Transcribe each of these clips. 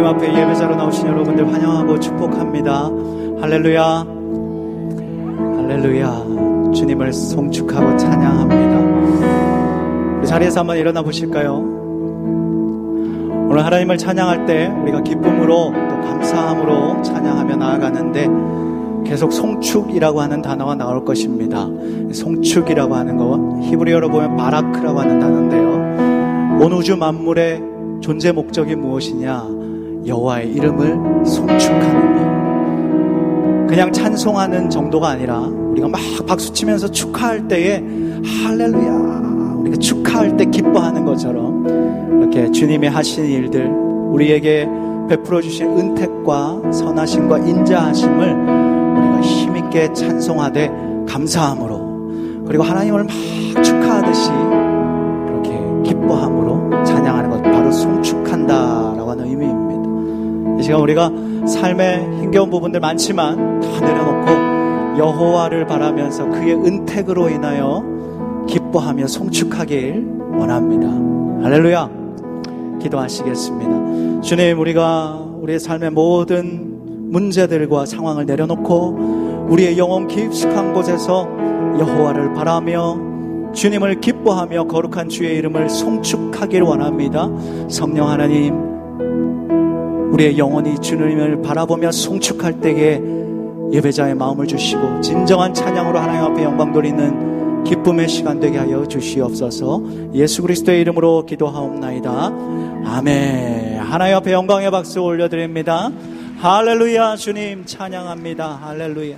주님 앞에 예배자로 나오신 여러분들 환영하고 축복합니다. 할렐루야. 할렐루야. 주님을 송축하고 찬양합니다. 자리에서 한번 일어나 보실까요? 오늘 하나님을 찬양할 때 우리가 기쁨으로 또 감사함으로 찬양하며 나아가는데 계속 송축이라고 하는 단어가 나올 것입니다. 송축이라고 하는 거 히브리어로 보면 바라크라고 하는 단어인데요. 온 우주 만물의 존재 목적이 무엇이냐? 여호와의 이름을 송축하는 것. 그냥 찬송하는 정도가 아니라 우리가 막 박수 치면서 축하할 때에 할렐루야 우리가 축하할 때 기뻐하는 것처럼 이렇게 주님의 하신 일들 우리에게 베풀어 주신 은택과 선하심과 인자하심을 우리가 힘있게 찬송하되 감사함으로 그리고 하나님을 막 축하하듯이 그렇게 기뻐함으로 찬양하는 것 바로 송축한다라고 하는 의미입니다. 이 시간 우리가 삶의 힘겨운 부분들 많지만 다 내려놓고 여호와를 바라면서 그의 은택으로 인하여 기뻐하며 송축하길 원합니다. 할렐루야. 기도하시겠습니다. 주님, 우리가 우리의 삶의 모든 문제들과 상황을 내려놓고 우리의 영혼 깊숙한 곳에서 여호와를 바라며 주님을 기뻐하며 거룩한 주의 이름을 송축하길 원합니다. 성령 하나님, 우리의 영혼이 주님을 바라보며 송축할 때에 예배자의 마음을 주시고 진정한 찬양으로 하나님 앞에 영광 돌리는 기쁨의 시간 되게 하여 주시옵소서. 예수 그리스도의 이름으로 기도하옵나이다. 아멘. 하나님 앞에 영광의 박수 올려드립니다. 할렐루야 주님 찬양합니다. 할렐루야.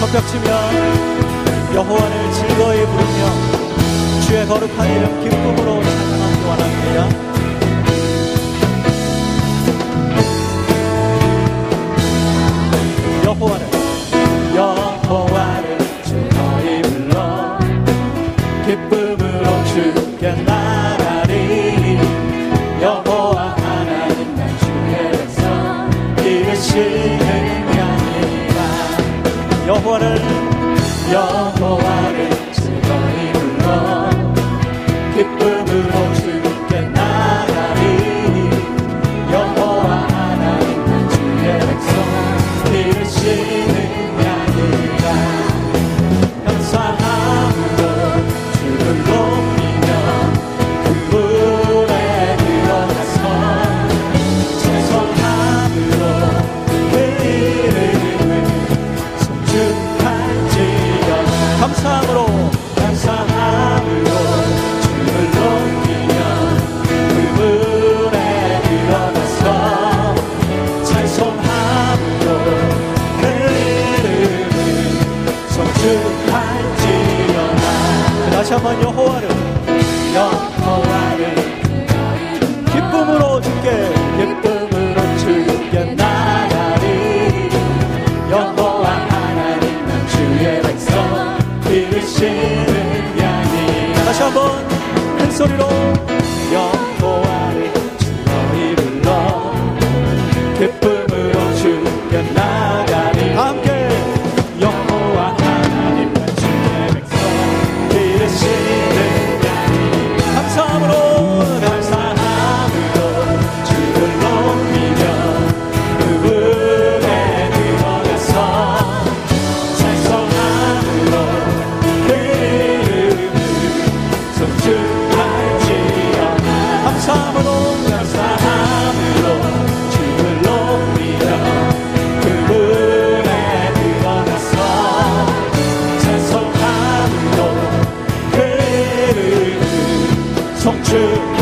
석벽치며 여호와를 즐거이 부르며 주의 거룩한 이름 기쁨으로 찬양하기 원합니다. 여호와를 여 송축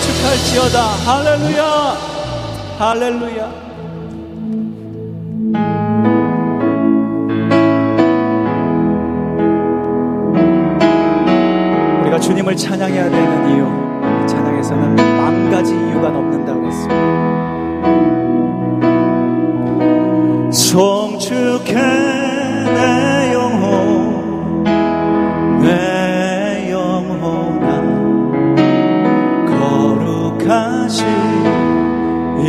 축할지어다. 할렐루야. 할렐루야. 우리가 주님을 찬양해야 되는 이유 찬양에서는 만 가지 이유가 넘는다고 했습니다. 송축해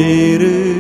이를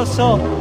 받으시옵소서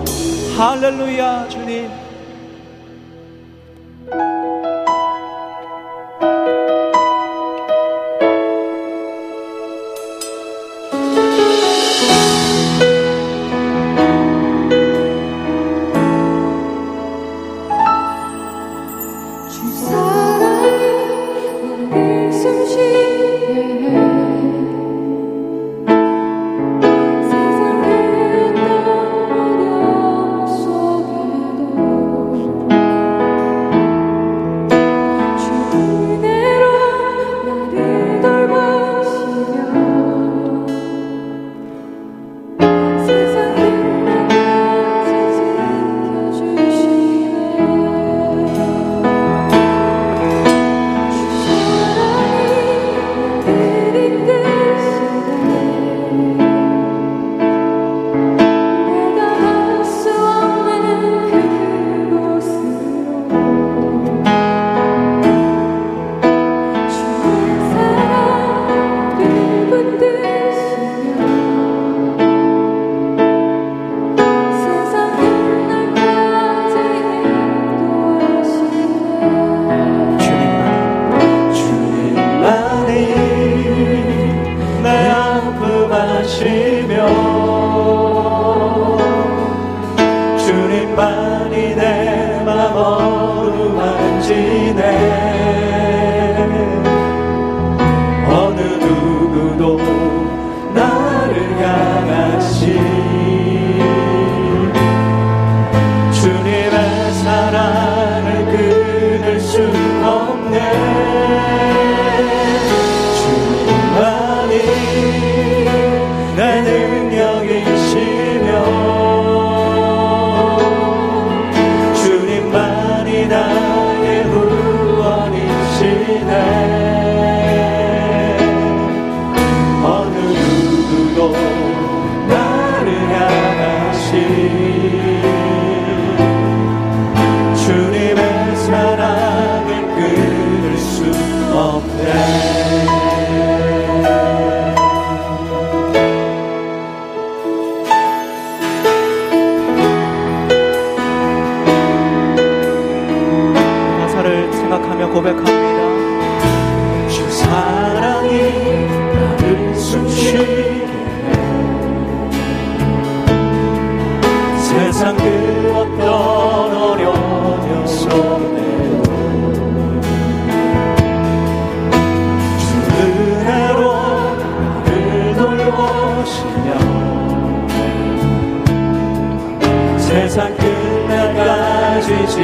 지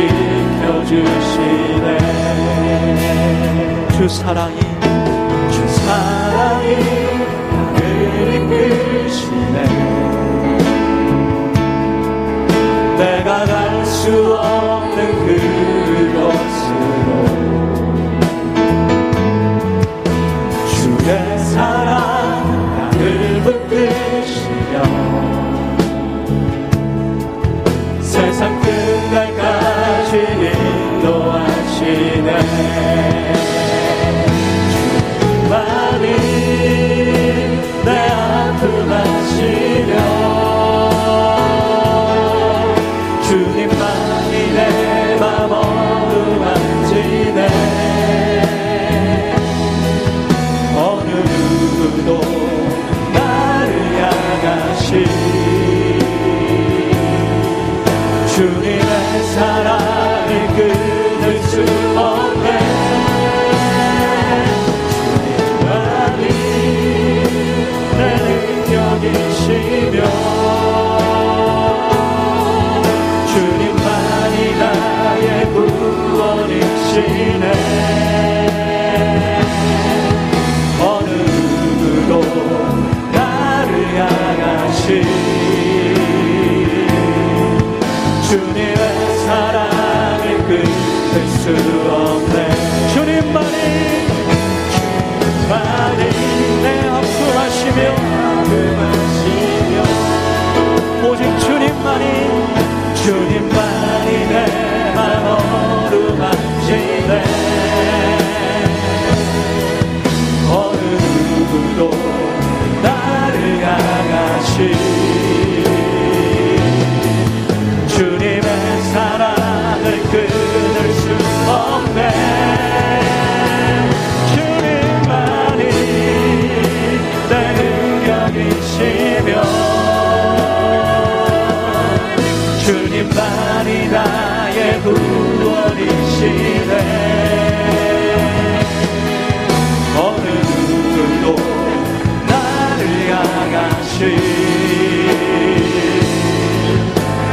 지켜주시네. 주 사랑이 주 사랑이 나를 이끄시네. 내가 갈 수 없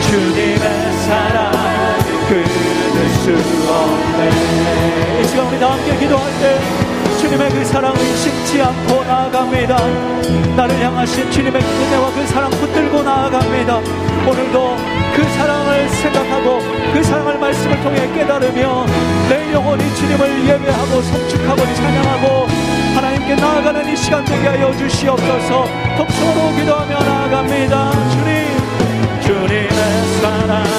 주님의 사랑을 끊을 수 없네. 이 시간 우리 다 함께 기도할 때 주님의 그 사랑을 식지 않고 나아갑니다. 나를 향하신 주님의 은혜와 그 사랑 붙들고 나아갑니다. 오늘도 그 사랑을 생각하고 그 사랑을 말씀을 통해 깨달으며 내 영혼이 주님을 예배하고 성축하고 찬양하고 하나님께 나아가는 이 시간 되게 하여 주시옵소서. 독서로 기도하며 나아갑니다. 주님 주님의 사랑